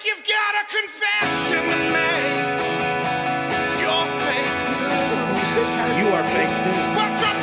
think you've got a confession to make. You're fake news. You are fake news.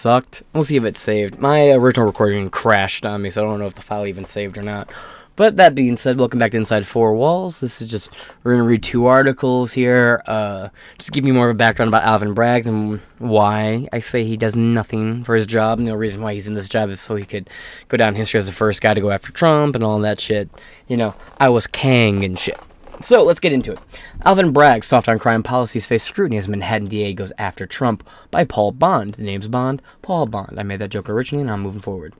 Sucked. We'll see if it's saved. My original recording crashed on me, so I don't know if the file even saved or not. But that being said, welcome back to Inside Four Walls. This is just we're gonna read two articles here. Uh, just give you more of a background about Alvin Braggs and why I say he does nothing for his job. And the reason why he's in this job is so he could go down history as the first guy to go after Trump and all that shit. You know, I was Kang and shit. So let's get into it. Alvin Bragg, soft on crime policies, face scrutiny as Manhattan DA goes after Trump by Paul Bond. The name's Bond, Paul Bond. I made that joke originally and I'm moving forward.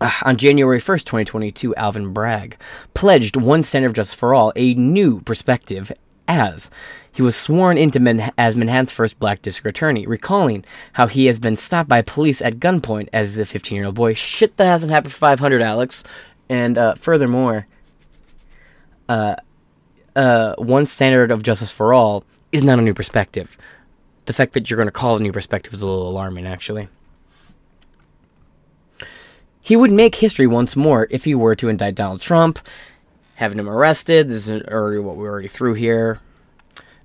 Uh, on January 1st, 2022, Alvin Bragg pledged one center of justice for all, a new perspective, as he was sworn into Man- as Manhattan's first black district attorney, recalling how he has been stopped by police at gunpoint as a 15 year old boy. Shit that hasn't happened for 500, Alex. And uh, furthermore, uh, uh, one standard of justice for all is not a new perspective. The fact that you're going to call it a new perspective is a little alarming, actually. He would make history once more if he were to indict Donald Trump, having him arrested. This is already what we're already through here.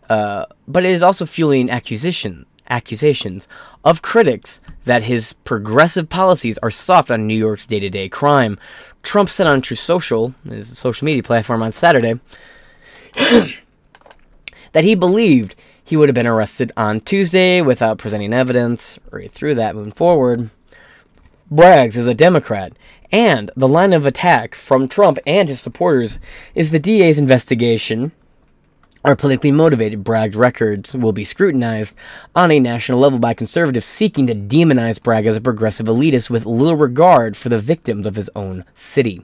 Uh, but it is also fueling accusation accusations of critics that his progressive policies are soft on New York's day-to-day crime. Trump said on Truth Social, his social media platform on Saturday, that he believed he would have been arrested on Tuesday without presenting evidence. Right through that, moving forward. Braggs is a Democrat, and the line of attack from Trump and his supporters is the DA's investigation are politically motivated. Bragg's records will be scrutinized on a national level by conservatives seeking to demonize Bragg as a progressive elitist with little regard for the victims of his own city.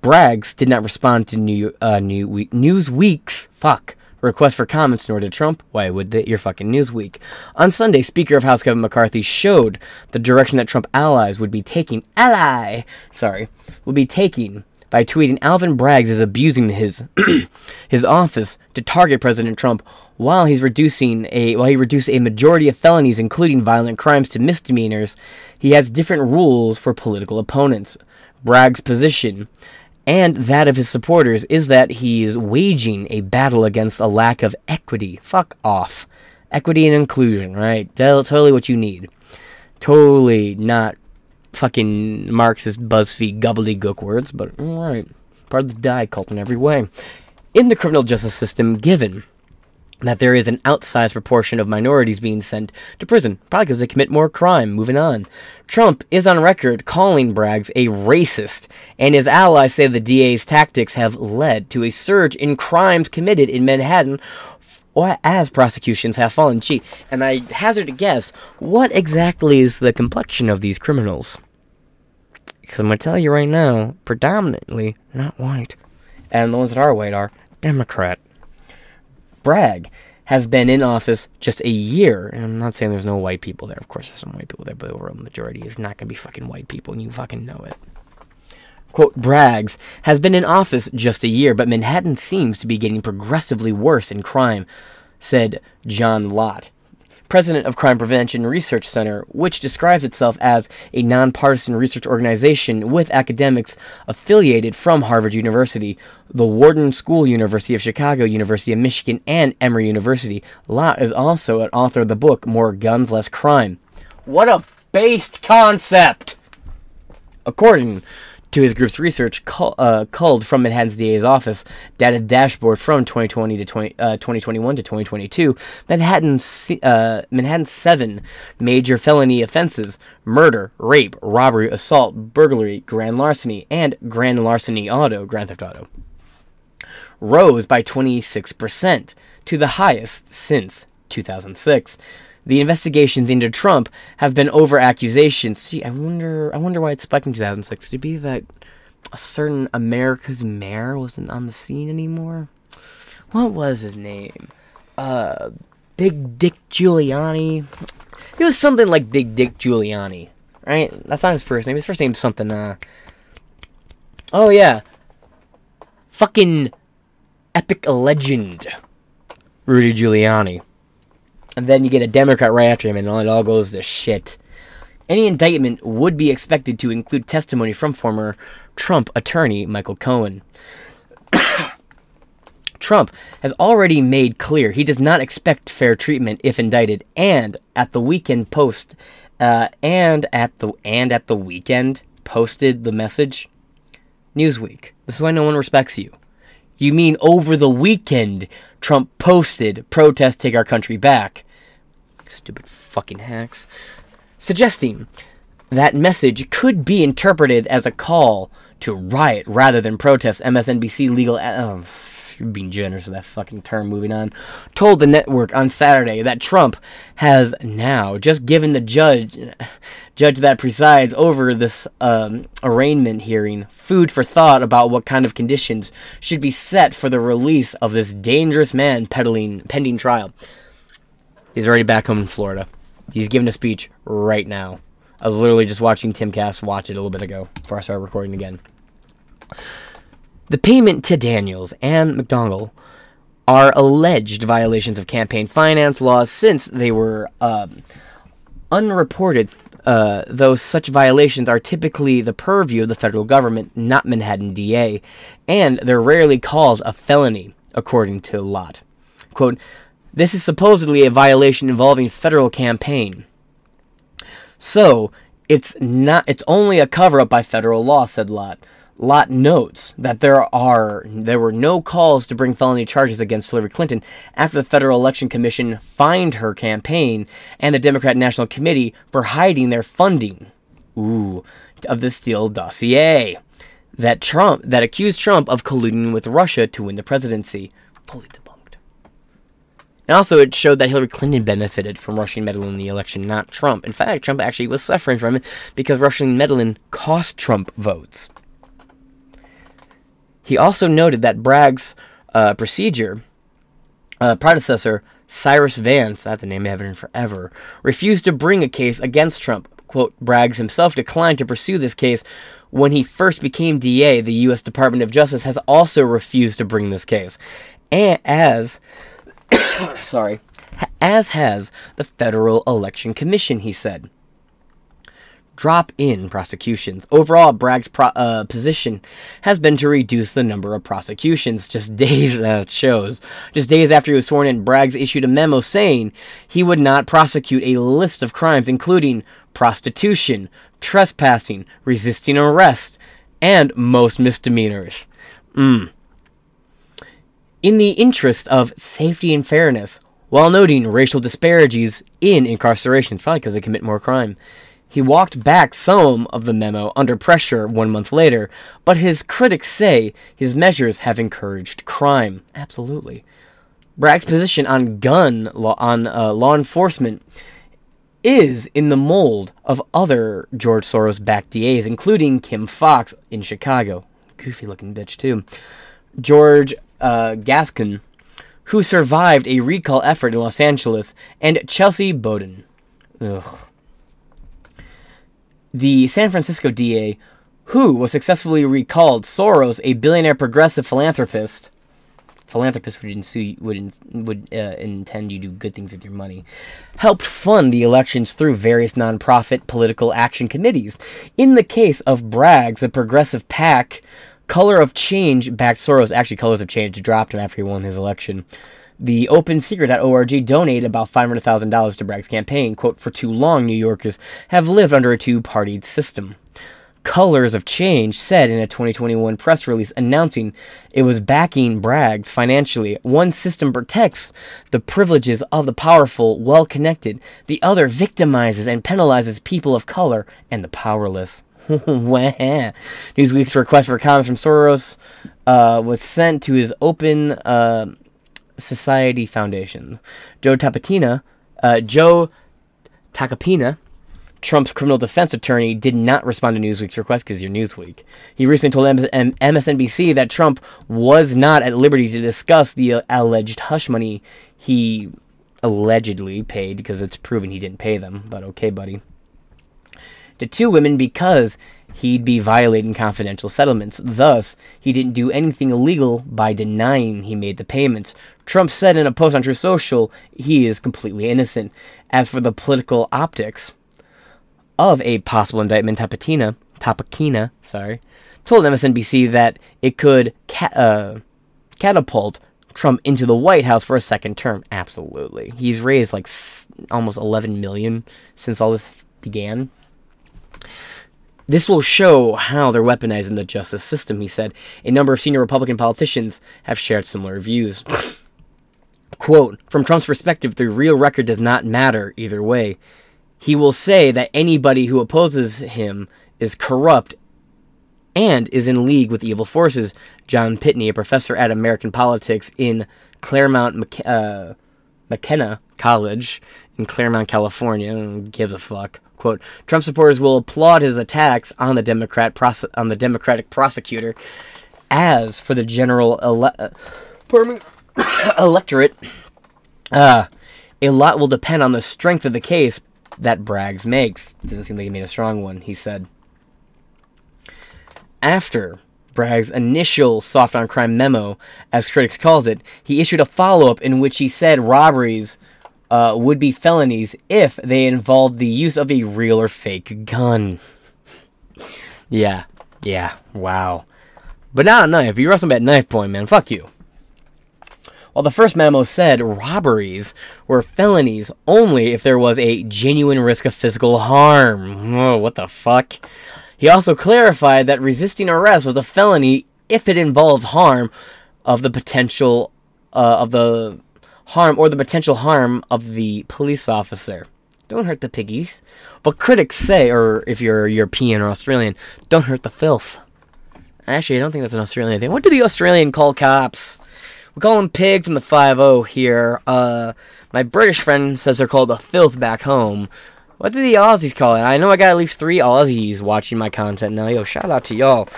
Braggs did not respond to New, uh, New Newsweek's fuck request for comments nor did Trump. Why would they? Your fucking Newsweek. On Sunday, Speaker of House Kevin McCarthy showed the direction that Trump allies would be taking. Ally! Sorry. Would be taking by tweeting Alvin Braggs is abusing his his office to target President Trump while he's reducing a while he reduced a majority of felonies including violent crimes to misdemeanors. He has different rules for political opponents. Bragg's position and that of his supporters is that he is waging a battle against a lack of equity. Fuck off. Equity and inclusion right? That's totally what you need. Totally not fucking Marxist BuzzFeed gobbledygook words, but alright. Part of the die cult in every way. In the criminal justice system, given that there is an outsized proportion of minorities being sent to prison, probably because they commit more crime. Moving on. Trump is on record calling Braggs a racist, and his allies say the DA's tactics have led to a surge in crimes committed in Manhattan or as prosecutions have fallen cheap. And I hazard a guess, what exactly is the complexion of these criminals? Because I'm going to tell you right now, predominantly not white. And the ones that are white are Democrat. Bragg has been in office just a year. And I'm not saying there's no white people there. Of course, there's some white people there, but the overall majority is not going to be fucking white people, and you fucking know it. Quote, Braggs has been in office just a year, but Manhattan seems to be getting progressively worse in crime, said John Lott president of Crime Prevention Research Center, which describes itself as a nonpartisan research organization with academics affiliated from Harvard University, the Wharton School University of Chicago, University of Michigan, and Emory University. Lott is also an author of the book More Guns, Less Crime. What a based concept! According to his group's research call, uh, culled from Manhattan's DA's office data dashboard from 2020 to 20, uh, 2021 to 2022, Manhattan, uh, Manhattan's seven major felony offenses murder, rape, robbery, assault, burglary, grand larceny, and grand larceny auto, grand theft auto rose by 26% to the highest since 2006 the investigations into Trump have been over accusations. See, I wonder, I wonder why it's spiking in 2006. Could it be that a certain America's mayor wasn't on the scene anymore? What was his name? Uh, Big Dick Giuliani. It was something like Big Dick Giuliani, right? That's not his first name. His first name's something. Uh. Oh yeah. Fucking epic legend. Rudy Giuliani and then you get a Democrat right after him, and it all goes to shit. Any indictment would be expected to include testimony from former Trump attorney Michael Cohen. Trump has already made clear he does not expect fair treatment if indicted, and at the weekend post, uh, and at the and at the weekend posted the message. Newsweek. This is why no one respects you. You mean over the weekend Trump posted protest take our country back. Stupid fucking hacks. Suggesting that message could be interpreted as a call to riot rather than protest. MSNBC legal. Oh, you're being generous with that fucking term. Moving on. Told the network on Saturday that Trump has now just given the judge, judge that presides over this um, arraignment hearing, food for thought about what kind of conditions should be set for the release of this dangerous man peddling pending trial. He's already back home in Florida. He's giving a speech right now. I was literally just watching Tim Timcast watch it a little bit ago before I started recording again. The payment to Daniels and McDougal are alleged violations of campaign finance laws since they were um, unreported, uh, though such violations are typically the purview of the federal government, not Manhattan DA, and they're rarely called a felony, according to Lott. Quote, this is supposedly a violation involving federal campaign. So, it's not it's only a cover up by federal law, said Lott. Lott notes that there are there were no calls to bring felony charges against Hillary Clinton after the Federal Election Commission fined her campaign and the Democrat National Committee for hiding their funding ooh, of the Steele dossier that Trump that accused Trump of colluding with Russia to win the presidency. And also, it showed that Hillary Clinton benefited from Russian meddling in the election, not Trump. In fact, Trump actually was suffering from it because Russian meddling cost Trump votes. He also noted that Bragg's uh, procedure uh, predecessor, Cyrus Vance, that's a name I haven't heard forever, refused to bring a case against Trump. Quote, Braggs himself declined to pursue this case when he first became DA. The U.S. Department of Justice has also refused to bring this case. And as, sorry, as has the Federal Election Commission, he said drop in prosecutions. Overall, Bragg's pro- uh, position has been to reduce the number of prosecutions. Just days that shows. Just days after he was sworn in, Braggs issued a memo saying he would not prosecute a list of crimes, including prostitution, trespassing, resisting arrest, and most misdemeanors. Mm. In the interest of safety and fairness, while noting racial disparities in incarceration, probably because they commit more crime. He walked back some of the memo under pressure one month later, but his critics say his measures have encouraged crime. Absolutely. Bragg's position on gun law, on uh, law enforcement is in the mold of other George Soros backed DAs, including Kim Foxx in Chicago. Goofy looking bitch, too. George uh, Gascon, who survived a recall effort in Los Angeles, and Chelsea Boudin. Ugh the San Francisco DA, who was successfully recalled Soros, a billionaire progressive philanthropist. Philanthropist would, ensue, would, would uh, intend you do good things with your money. Helped fund the elections through various nonprofit political action committees. In the case of Bragg's, a progressive PAC, Color of Change backed Soros. Actually, Colors of Change dropped him after he won his election. The OpenSecret.org donated about $500,000 to Bragg's campaign. Quote, for too long, New Yorkers have lived under a two partied system. Colors of Change said in a 2021 press release announcing it was backing Bragg's financially. One system protects the privileges of the powerful, well connected, the other victimizes and penalizes people of color and the powerless. Newsweek's request for comments from Soros uh, was sent to his open. Uh, Society Foundations. Joe Tapatina, uh, Joe Tacopina, Trump's criminal defense attorney, did not respond to Newsweek's request because you're Newsweek. He recently told MSNBC that Trump was not at liberty to discuss the alleged hush money he allegedly paid because it's proven he didn't pay them. But okay, buddy. To two women because he'd be violating confidential settlements. Thus, he didn't do anything illegal by denying he made the payments. Trump said in a post on Truth Social he is completely innocent. As for the political optics of a possible indictment, Tapatina, Tapakina, sorry, told MSNBC that it could ca- uh, catapult Trump into the White House for a second term. Absolutely. He's raised like s- almost 11 million since all this began. This will show how they're weaponizing the justice system, he said. A number of senior Republican politicians have shared similar views. Quote, from Trump's perspective, the real record does not matter either way. He will say that anybody who opposes him is corrupt and is in league with evil forces. John Pitney, a professor at American politics in Claremont uh, McKenna College in Claremont, California, gives a fuck, Quote, Trump supporters will applaud his attacks on the Democrat on the Democratic prosecutor. As for the general ele- uh, electorate, uh, a lot will depend on the strength of the case that Braggs makes. Doesn't seem like he made a strong one, he said. After Bragg's initial soft on crime memo, as critics called it, he issued a follow up in which he said robberies uh, would be felonies if they involved the use of a real or fake gun. yeah, yeah, wow. But not a knife. You're wrestling at knife point, man. Fuck you. While the first memo said robberies were felonies only if there was a genuine risk of physical harm. Oh, what the fuck? He also clarified that resisting arrest was a felony if it involved harm of the potential uh, of the harm or the potential harm of the police officer. Don't hurt the piggies. But critics say, or if you're European or Australian, don't hurt the filth. Actually, I don't think that's an Australian thing. What do the Australian call cops? We call them pigs from the 5 here. Uh, my British friend says they're called the filth back home. What do the Aussies call it? I know I got at least three Aussies watching my content now. Yo, shout out to y'all.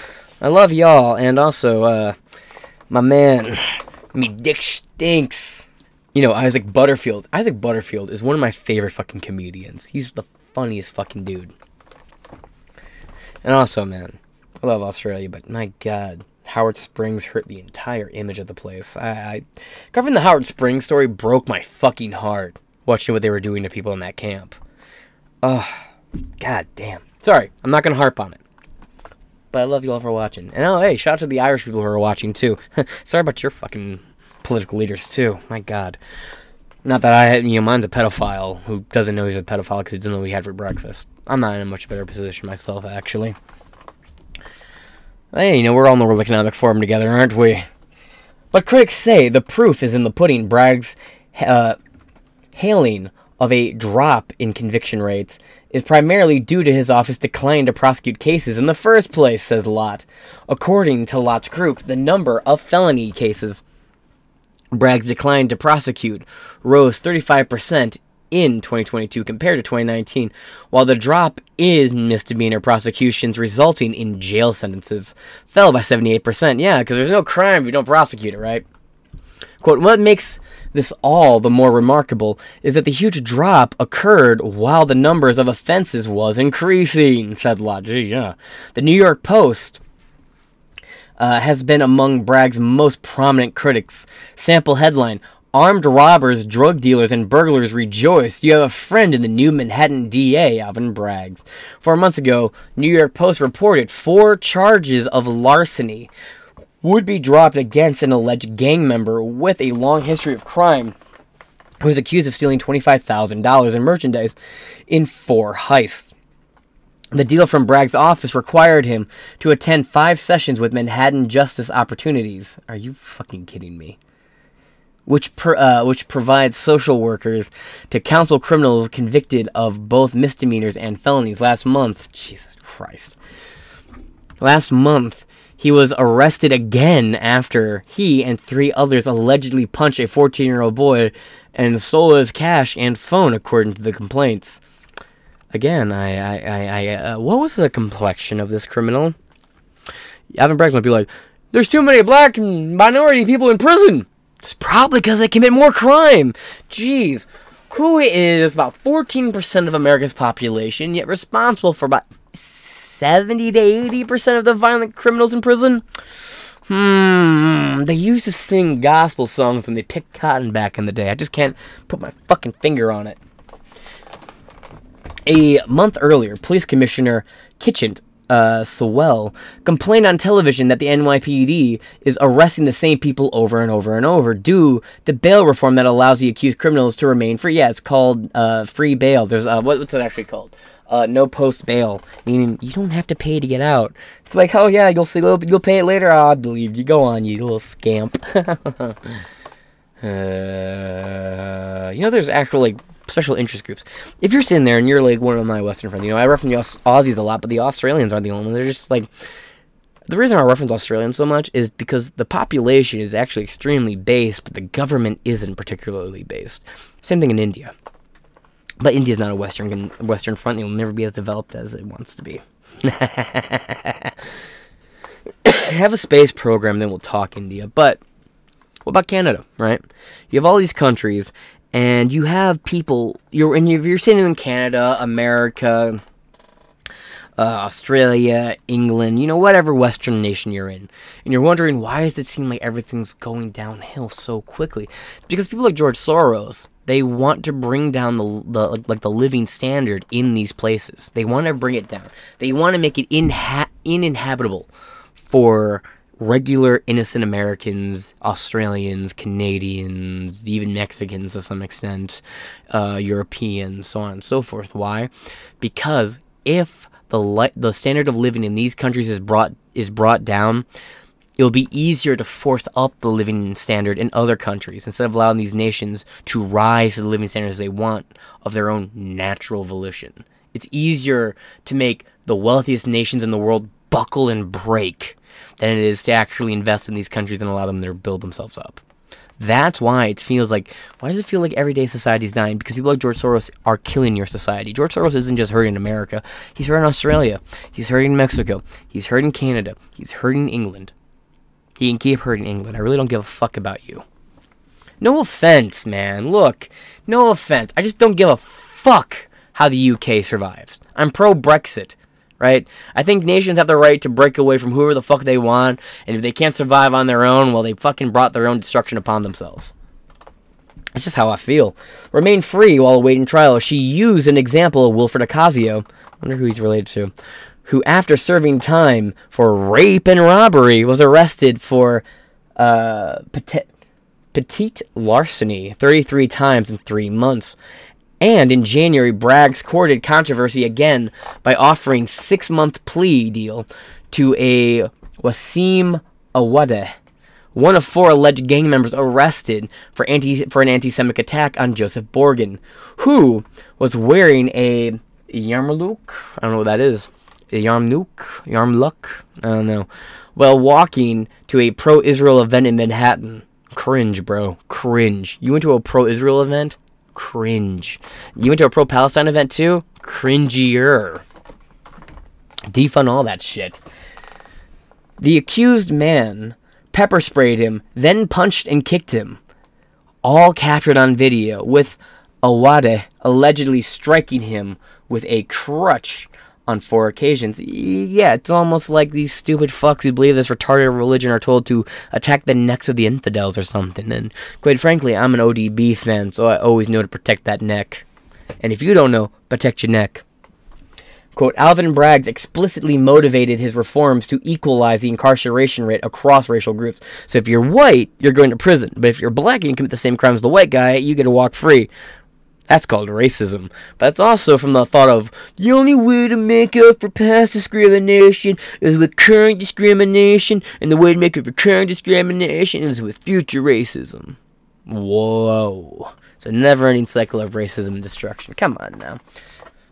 I love y'all. And also, uh, my man, me dick stinks. You know, Isaac Butterfield. Isaac Butterfield is one of my favorite fucking comedians. He's the funniest fucking dude. And also, man, I love Australia, but my god, Howard Springs hurt the entire image of the place. I, I covering the Howard Springs story broke my fucking heart watching what they were doing to people in that camp. Oh, god damn. Sorry, I'm not gonna harp on it. But I love you all for watching. And oh, hey, shout out to the Irish people who are watching too. Sorry about your fucking political leaders too. My God. Not that I, you know, mine's a pedophile who doesn't know he's a pedophile because he doesn't know what he had for breakfast. I'm not in a much better position myself, actually. Hey, you know, we're all in the World Economic Forum together, aren't we? But critics say the proof is in the pudding. Bragg's uh, hailing of a drop in conviction rates is primarily due to his office declining to prosecute cases in the first place, says Lott. According to Lott's group, the number of felony cases Bragg's declined to prosecute rose 35% in 2022 compared to 2019, while the drop is misdemeanor prosecutions resulting in jail sentences fell by 78%. Yeah, because there's no crime if you don't prosecute it, right? Quote, what makes this all the more remarkable is that the huge drop occurred while the numbers of offenses was increasing, said Lott. Yeah. The New York Post uh, has been among Bragg's most prominent critics. Sample headline Armed robbers, drug dealers, and burglars rejoice. You have a friend in the new Manhattan DA, Alvin Braggs. Four months ago, New York Post reported four charges of larceny would be dropped against an alleged gang member with a long history of crime who is accused of stealing $25,000 in merchandise in four heists. The deal from Bragg's office required him to attend five sessions with Manhattan Justice Opportunities. Are you fucking kidding me? Which, per, uh, which provides social workers to counsel criminals convicted of both misdemeanors and felonies. Last month, Jesus Christ. Last month, he was arrested again after he and three others allegedly punched a 14 year old boy and stole his cash and phone, according to the complaints again, I, I, I, I uh, what was the complexion of this criminal? Alvin Braggs might be like, there's too many black and minority people in prison. It's probably because they commit more crime. Jeez, who is about 14% of America's population, yet responsible for about 70 to 80% of the violent criminals in prison? Hmm, they used to sing gospel songs when they picked cotton back in the day. I just can't put my fucking finger on it. A month earlier, Police Commissioner Keechant uh, Sewell complained on television that the NYPD is arresting the same people over and over and over due to bail reform that allows the accused criminals to remain free. Yeah, it's called uh, free bail. There's uh, what, what's it actually called? Uh, no post bail, meaning you don't have to pay to get out. It's like, oh yeah, you'll see, you'll pay it later. Oh, I believe you. Go on, you little scamp. Uh, you know, there's actual like special interest groups. If you're sitting there and you're like one of my Western friends, you know, I reference the Aus- Aussies a lot, but the Australians aren't the only one. They're just like the reason I reference Australians so much is because the population is actually extremely based, but the government isn't particularly based. Same thing in India. But India is not a Western Western front; it will never be as developed as it wants to be. Have a space program, then we'll talk India. But what about Canada, right? You have all these countries, and you have people you're and if you're sitting in Canada, America, uh, Australia, England, you know, whatever Western nation you're in, and you're wondering why does it seem like everything's going downhill so quickly? It's because people like George Soros, they want to bring down the, the like the living standard in these places. They want to bring it down. They want to make it inha- uninhabitable for regular innocent Americans, Australians, Canadians, even Mexicans to some extent, uh, Europeans, so on and so forth. Why? Because if the li- the standard of living in these countries is brought is brought down, it'll be easier to force up the living standard in other countries instead of allowing these nations to rise to the living standards they want of their own natural volition. It's easier to make the wealthiest nations in the world buckle and break than it is to actually invest in these countries and allow them to build themselves up. That's why it feels like, why does it feel like everyday society is dying? Because people like George Soros are killing your society. George Soros isn't just hurting America, he's hurting Australia, he's hurting Mexico, he's hurting Canada, he's hurting England. He can keep hurting England. I really don't give a fuck about you. No offense, man. Look, no offense. I just don't give a fuck how the UK survives. I'm pro Brexit, right? I think nations have the right to break away from whoever the fuck they want, and if they can't survive on their own, well, they fucking brought their own destruction upon themselves. That's just how I feel. Remain free while awaiting trial. She used an example of Wilfred Ocasio. I wonder who he's related to. Who, after serving time for rape and robbery, was arrested for uh, petit, petite larceny 33 times in three months. And in January, Braggs courted controversy again by offering six-month plea deal to a Wasim Awadeh, one of four alleged gang members arrested for anti for an anti-Semitic attack on Joseph Borgen, who was wearing a yarmulke. I don't know what that is. A yarmulke, yarmulke. I don't know. While walking to a pro-Israel event in Manhattan. Cringe, bro. Cringe. You went to a pro-Israel event? Cringe. You went to a pro-Palestine event too? Cringier. Defund all that shit. The accused man pepper sprayed him, then punched and kicked him. All captured on video, with Awade allegedly striking him with a crutch on four occasions. Yeah, it's almost like these stupid fucks who believe this retarded religion are told to attack the necks of the infidels or something. And quite frankly, I'm an ODB fan, so I always know to protect that neck. And if you don't know, protect your neck. Quote, Alvin Braggs explicitly motivated his reforms to equalize the incarceration rate across racial groups. So if you're white, you're going to prison. But if you're black and you commit the same crimes as the white guy, you get to walk free. That's called racism. But it's also from the thought of the only way to make up for past discrimination is with current discrimination, and the way to make up for current discrimination is with future racism. Whoa. It's a never ending cycle of racism and destruction. Come on now.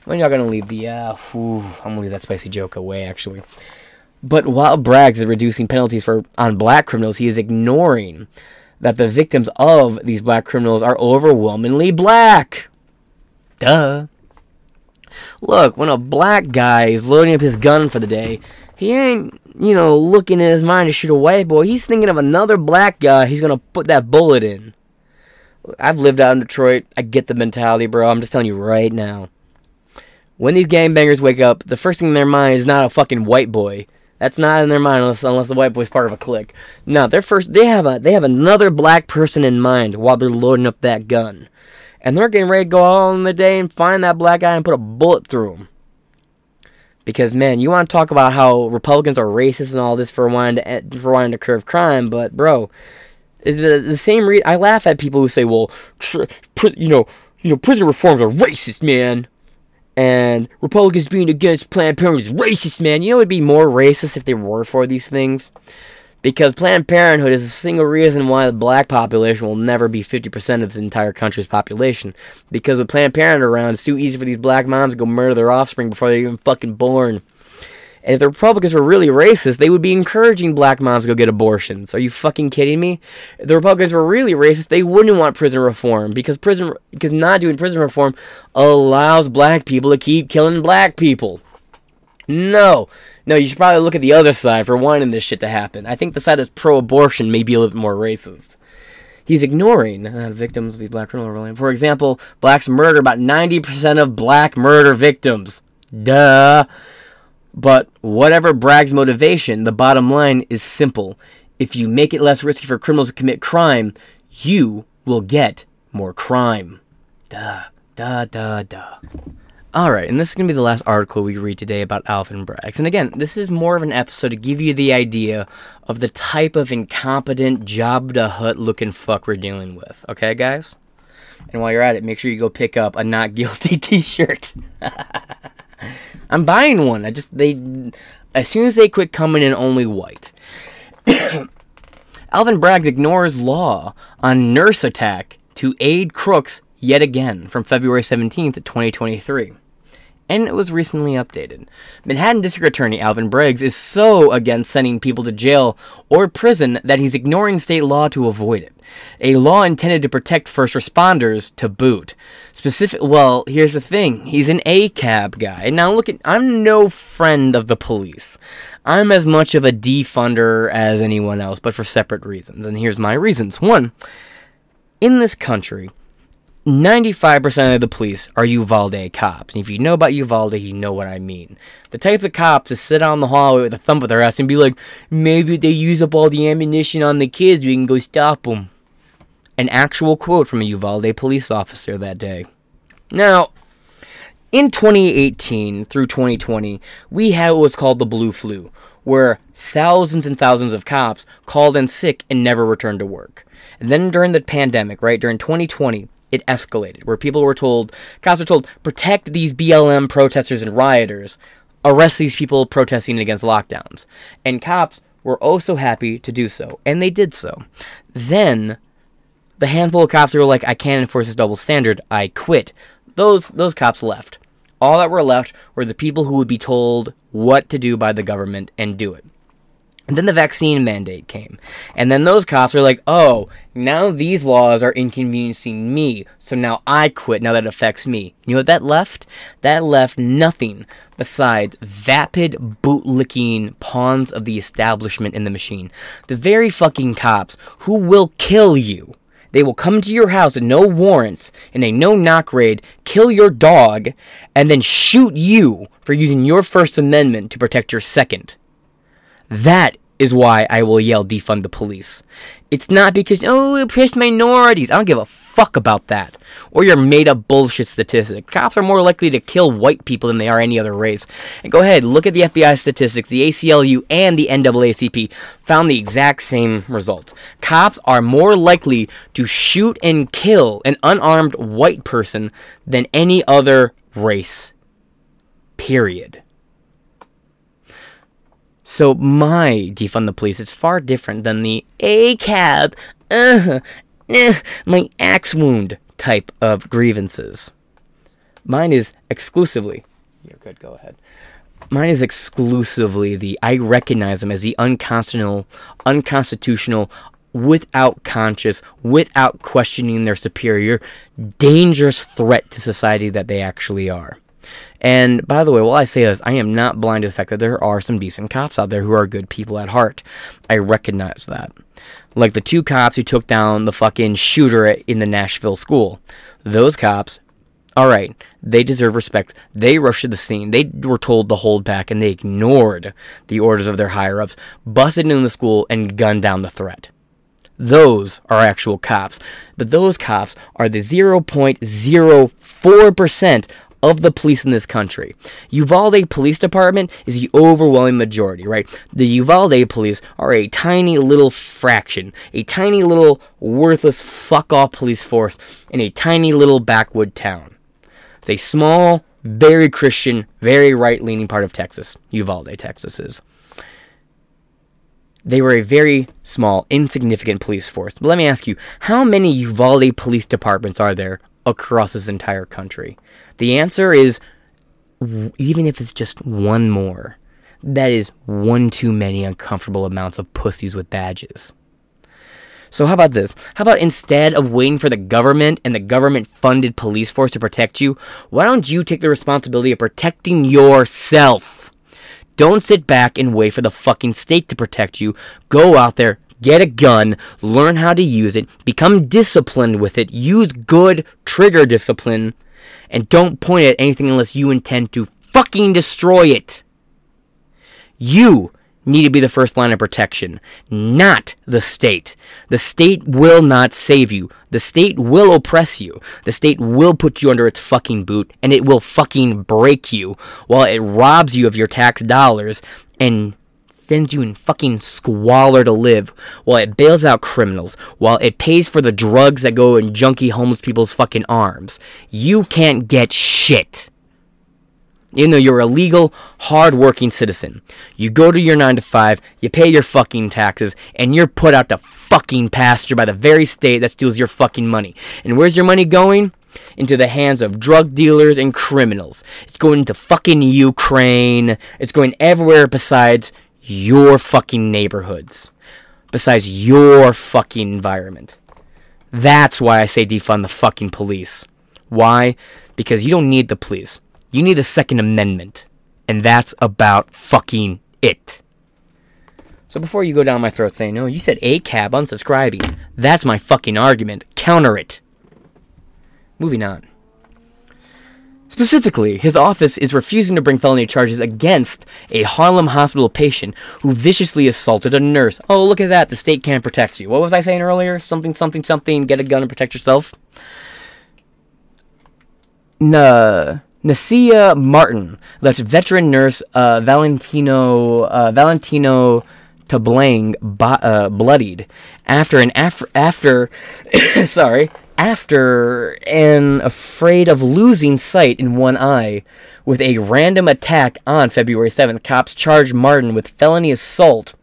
When y'all gonna leave the uh whew, I'm gonna leave that spicy joke away actually. But while Braggs is reducing penalties for on black criminals, he is ignoring that the victims of these black criminals are overwhelmingly black. Duh. Look, when a black guy is loading up his gun for the day, he ain't, you know, looking in his mind to shoot a white boy. He's thinking of another black guy he's gonna put that bullet in. I've lived out in Detroit. I get the mentality, bro. I'm just telling you right now. When these gangbangers wake up, the first thing in their mind is not a fucking white boy. That's not in their mind unless, unless the white boy's part of a clique. No, they're first. They have a they have another black person in mind while they're loading up that gun, and they're getting ready to go out on the day and find that black guy and put a bullet through him. Because man, you want to talk about how Republicans are racist and all this for wanting to eh, for wanting to curb crime, but bro, is the the same re- I laugh at people who say, well, tr- pr- you know, you know, prison reforms are racist, man and Republicans being against Planned Parenthood is racist, man. You know, it'd be more racist if they were for these things. Because Planned Parenthood is a single reason why the black population will never be 50% of this entire country's population. Because with Planned Parenthood around, it's too easy for these black moms to go murder their offspring before they're even fucking born. And if the Republicans were really racist, they would be encouraging black moms to go get abortions. Are you fucking kidding me? If the Republicans were really racist, they wouldn't want prison reform because prison because not doing prison reform allows black people to keep killing black people. No. No, you should probably look at the other side for wanting this shit to happen. I think the side that's pro-abortion may be a little bit more racist. He's ignoring uh, victims of the black criminal For example, blacks murder about 90% of black murder victims. Duh. But whatever Bragg's motivation, the bottom line is simple. If you make it less risky for criminals to commit crime, you will get more crime. Duh, duh, duh, duh. Alright, and this is going to be the last article we read today about Alvin Braggs. And again, this is more of an episode to give you the idea of the type of incompetent, Jabba the Hutt looking fuck we're dealing with. Okay, guys? And while you're at it, make sure you go pick up a Not Guilty t shirt. I'm buying one. I just they as soon as they quit coming in only white. Alvin Braggs ignores law on nurse attack to aid crooks yet again from February 17th, 2023 and it was recently updated. Manhattan District Attorney Alvin Braggs is so against sending people to jail or prison that he's ignoring state law to avoid it. A law intended to protect first responders to boot. Specific well, here's the thing. He's an ACAB guy. Now look at I'm no friend of the police. I'm as much of a defunder as anyone else, but for separate reasons. And here's my reasons. One, in this country, 95% of the police are Uvalde cops. And if you know about Uvalde, you know what I mean. The type of cops to sit on the hallway with a thumb up their ass and be like, maybe they use up all the ammunition on the kids, we can go stop them. An actual quote from a Uvalde police officer that day. Now, in 2018 through 2020, we had what was called the blue flu, where thousands and thousands of cops called in sick and never returned to work. And then during the pandemic, right, during 2020, it escalated, where people were told, cops were told, protect these BLM protesters and rioters, arrest these people protesting against lockdowns. And cops were oh also happy to do so, and they did so. Then, the handful of cops who were like, I can't enforce this double standard, I quit. Those those cops left. All that were left were the people who would be told what to do by the government and do it. And then the vaccine mandate came. And then those cops are like, oh, now these laws are inconveniencing me. So now I quit. Now that affects me. You know what that left? That left nothing besides vapid, bootlicking pawns of the establishment in the machine. The very fucking cops who will kill you. They will come to your house with no warrant in a no knock raid, kill your dog, and then shoot you for using your First Amendment to protect your second. That is why I will yell defund the police. It's not because, oh, oppressed minorities. I don't give a fuck about that. Or your made up bullshit statistic. Cops are more likely to kill white people than they are any other race. And go ahead, look at the FBI statistics. The ACLU and the NAACP found the exact same result. Cops are more likely to shoot and kill an unarmed white person than any other race. Period. So my defund the police is far different than the ACAB, uh, eh, my axe wound type of grievances. Mine is exclusively. You're good. Go ahead. Mine is exclusively the I recognize them as the unconstitutional, unconstitutional, without conscious, without questioning their superior, dangerous threat to society that they actually are. And by the way, while I say this, I am not blind to the fact that there are some decent cops out there who are good people at heart. I recognize that. Like the two cops who took down the fucking shooter in the Nashville school. Those cops, all right, they deserve respect. They rushed to the scene. They were told to hold back and they ignored the orders of their higher ups, busted into the school, and gunned down the threat. Those are actual cops. But those cops are the 0.04% of the police in this country. Uvalde Police Department is the overwhelming majority, right? The Uvalde police are a tiny little fraction, a tiny little worthless fuck off police force in a tiny little backwood town. It's a small, very Christian, very right leaning part of Texas. Uvalde, Texas is. They were a very small, insignificant police force. But let me ask you, how many Uvalde police departments are there across this entire country? The answer is even if it's just one more, that is one too many uncomfortable amounts of pussies with badges. So, how about this? How about instead of waiting for the government and the government funded police force to protect you, why don't you take the responsibility of protecting yourself? Don't sit back and wait for the fucking state to protect you. Go out there, get a gun, learn how to use it, become disciplined with it, use good trigger discipline, and don't point at anything unless you intend to fucking destroy it. You need to be the first line of protection, not the state. The state will not save you. The state will oppress you. The state will put you under its fucking boot and it will fucking break you while it robs you of your tax dollars and sends you in fucking squalor to live while it bails out criminals, while it pays for the drugs that go in junky homeless people's fucking arms. You can't get shit. Even though you're a legal, hard-working citizen. You go to your 9 to 5, you pay your fucking taxes, and you're put out to fucking pasture by the very state that steals your fucking money. And where's your money going? into the hands of drug dealers and criminals. It's going to fucking Ukraine. It's going everywhere besides your fucking neighborhoods, besides your fucking environment. That's why I say defund the fucking police. Why? Because you don't need the police. You need the Second Amendment. And that's about fucking it. So before you go down my throat saying, no, you said ACAB, unsubscribing, that's my fucking argument. Counter it. Moving on. Specifically, his office is refusing to bring felony charges against a Harlem hospital patient who viciously assaulted a nurse. Oh, look at that. The state can't protect you. What was I saying earlier? Something, something, something. Get a gun and protect yourself. Nah. Nasia Martin left veteran nurse uh, Valentino uh, Valentino Tablang bo- uh, bloodied after an af- after sorry after an afraid of losing sight in one eye with a random attack on February 7th. Cops charged Martin with felony assault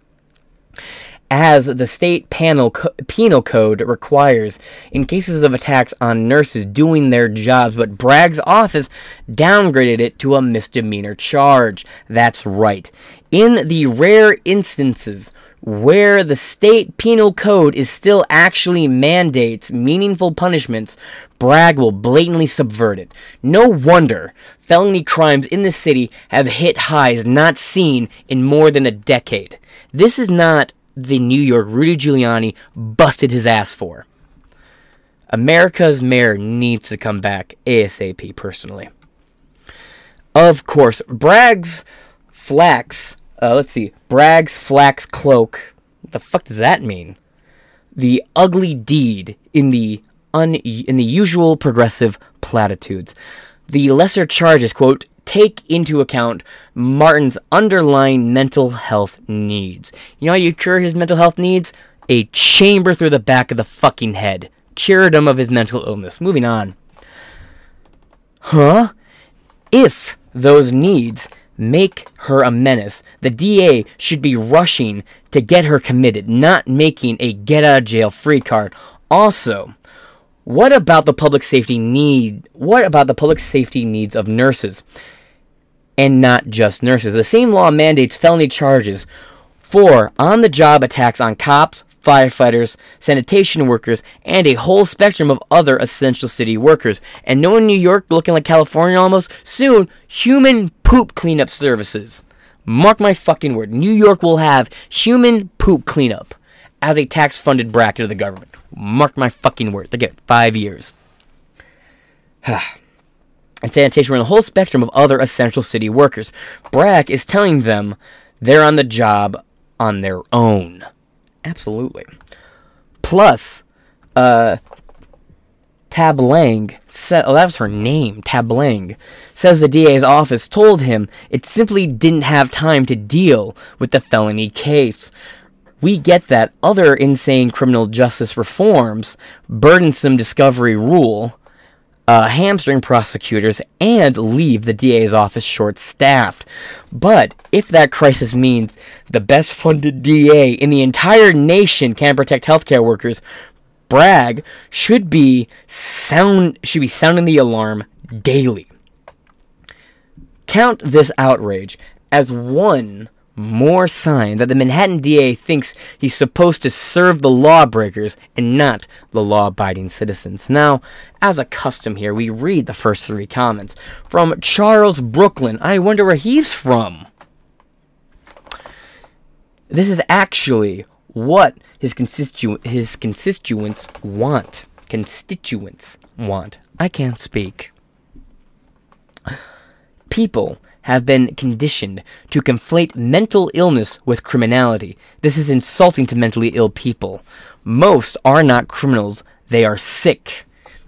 as the state panel co- penal code requires in cases of attacks on nurses doing their jobs, but Bragg's office downgraded it to a misdemeanor charge. That's right. In the rare instances where the state penal code is still actually mandates meaningful punishments, Bragg will blatantly subvert it. No wonder felony crimes in the city have hit highs not seen in more than a decade. This is not the New York Rudy Giuliani busted his ass for. America's mayor needs to come back ASAP, personally. Of course, Bragg's flacks, uh, let's see, Bragg's flacks cloak. What the fuck does that mean? The ugly deed in the un- in the usual progressive platitudes. The lesser charges, quote, take into account Martin's underlying mental health needs. You know how you cure his mental health needs? A chamber through the back of the fucking head. Cured him of his mental illness. Moving on. Huh? If those needs make her a menace, the DA should be rushing to get her committed, not making a get out of jail free card. Also, what about the public safety need? What about the public safety needs of nurses? And not just nurses. The same law mandates felony charges for on the job attacks on cops, firefighters, sanitation workers, and a whole spectrum of other essential city workers. And no in New York looking like California almost, soon, human poop cleanup services. Mark my fucking word, New York will have human poop cleanup as a tax funded bracket of the government. Mark my fucking word. They get five years. and sanitation and the whole spectrum of other essential city workers. Bragg is telling them they're on the job on their own. Absolutely. Plus, uh, Tablang said, oh, that was her name, Tablang, says the DA's office told him it simply didn't have time to deal with the felony case. We get that other insane criminal justice reforms, burdensome discovery rule, uh, hamstring prosecutors, and leave the DA's office short staffed. But if that crisis means the best funded DA in the entire nation can protect healthcare workers, Bragg should be sound should be sounding the alarm daily. Count this outrage as one more sign that the Manhattan DA thinks he's supposed to serve the lawbreakers and not the law abiding citizens. Now, as a custom here, we read the first three comments. From Charles Brooklyn, I wonder where he's from. This is actually what his, constitu- his constituents want. Constituents want. I can't speak. People have been conditioned to conflate mental illness with criminality. This is insulting to mentally ill people. Most are not criminals, they are sick.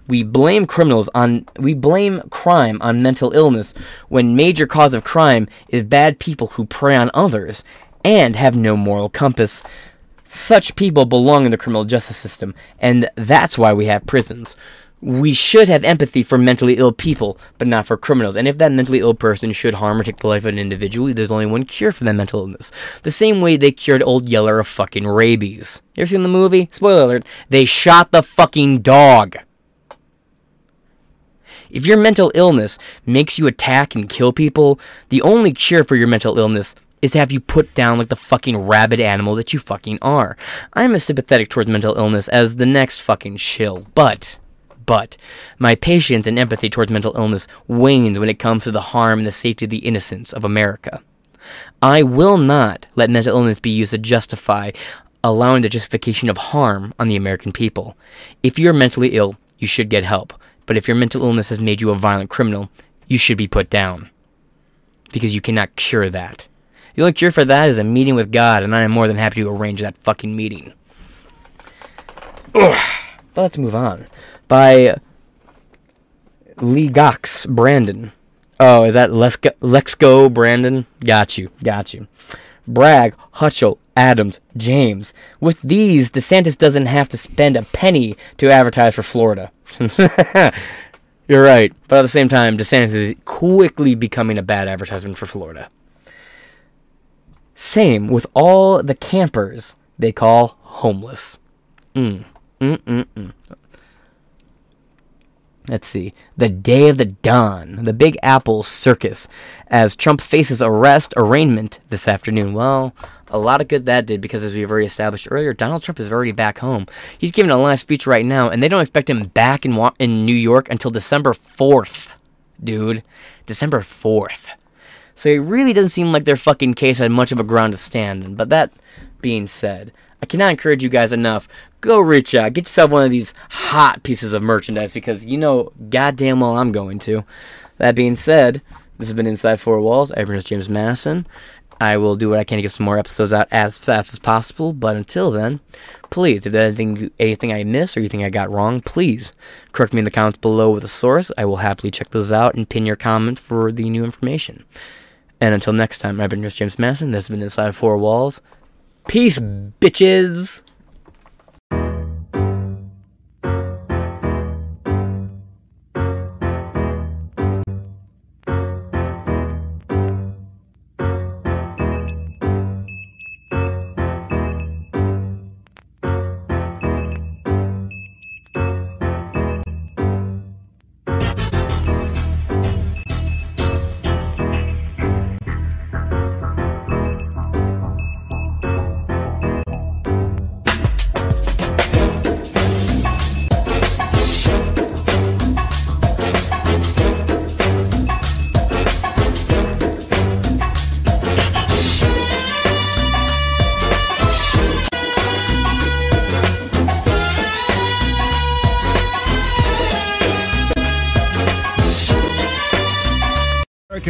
We blame criminals on we blame crime on mental illness when major cause of crime is bad people who prey on others and have no moral compass. Such people belong in the criminal justice system, and that's why we have prisons we should have empathy for mentally ill people, but not for criminals. And if that mentally ill person should harm or take the life of an individual, there's only one cure for that mental illness. The same way they cured Old Yeller of fucking rabies. You ever seen the movie? Spoiler alert. They shot the fucking dog. If your mental illness makes you attack and kill people, the only cure for your mental illness is to have you put down like the fucking rabid animal that you fucking are. I'm as sympathetic towards mental illness as the next fucking shill, but but my patience and empathy towards mental illness wanes when it comes to the harm and the safety of the innocents of America. I will not let mental illness be used to justify allowing the justification of harm on the American people. If you're mentally ill, you should get help. But if your mental illness has made you a violent criminal, you should be put down. Because you cannot cure that. The only cure for that is a meeting with God, and I am more than happy to arrange that fucking meeting. But let's move on. By Lee Gox Brandon. Oh, is that Let's Go, Let's Go Brandon? Got you, got you. Bragg, Hochul, Adams, James. With these, DeSantis doesn't have to spend a penny to advertise for Florida. You're right, but at the same time, DeSantis is quickly becoming a bad advertisement for Florida. Same with all the campers they call homeless. Mm. Mm-mm-mm. Let's see. The day of the dawn. The Big Apple Circus. As Trump faces arrest arraignment this afternoon. Well, a lot of good that did because, as we've already established earlier, Donald Trump is already back home. He's giving a live speech right now, and they don't expect him back in, in New York until December 4th. Dude. December 4th. So it really doesn't seem like their fucking case had much of a ground to stand in. But that being said, I cannot encourage you guys enough. Go reach out, get yourself one of these hot pieces of merchandise because you know goddamn well I'm going to. That being said, this has been Inside Four Walls. I've been James Madison. I will do what I can to get some more episodes out as fast as possible. But until then, please, if there's anything, anything I missed or you think I got wrong, please correct me in the comments below with a source. I will happily check those out and pin your comment for the new information. And until next time, I've been James Madison. This has been Inside Four Walls. Peace, bitches!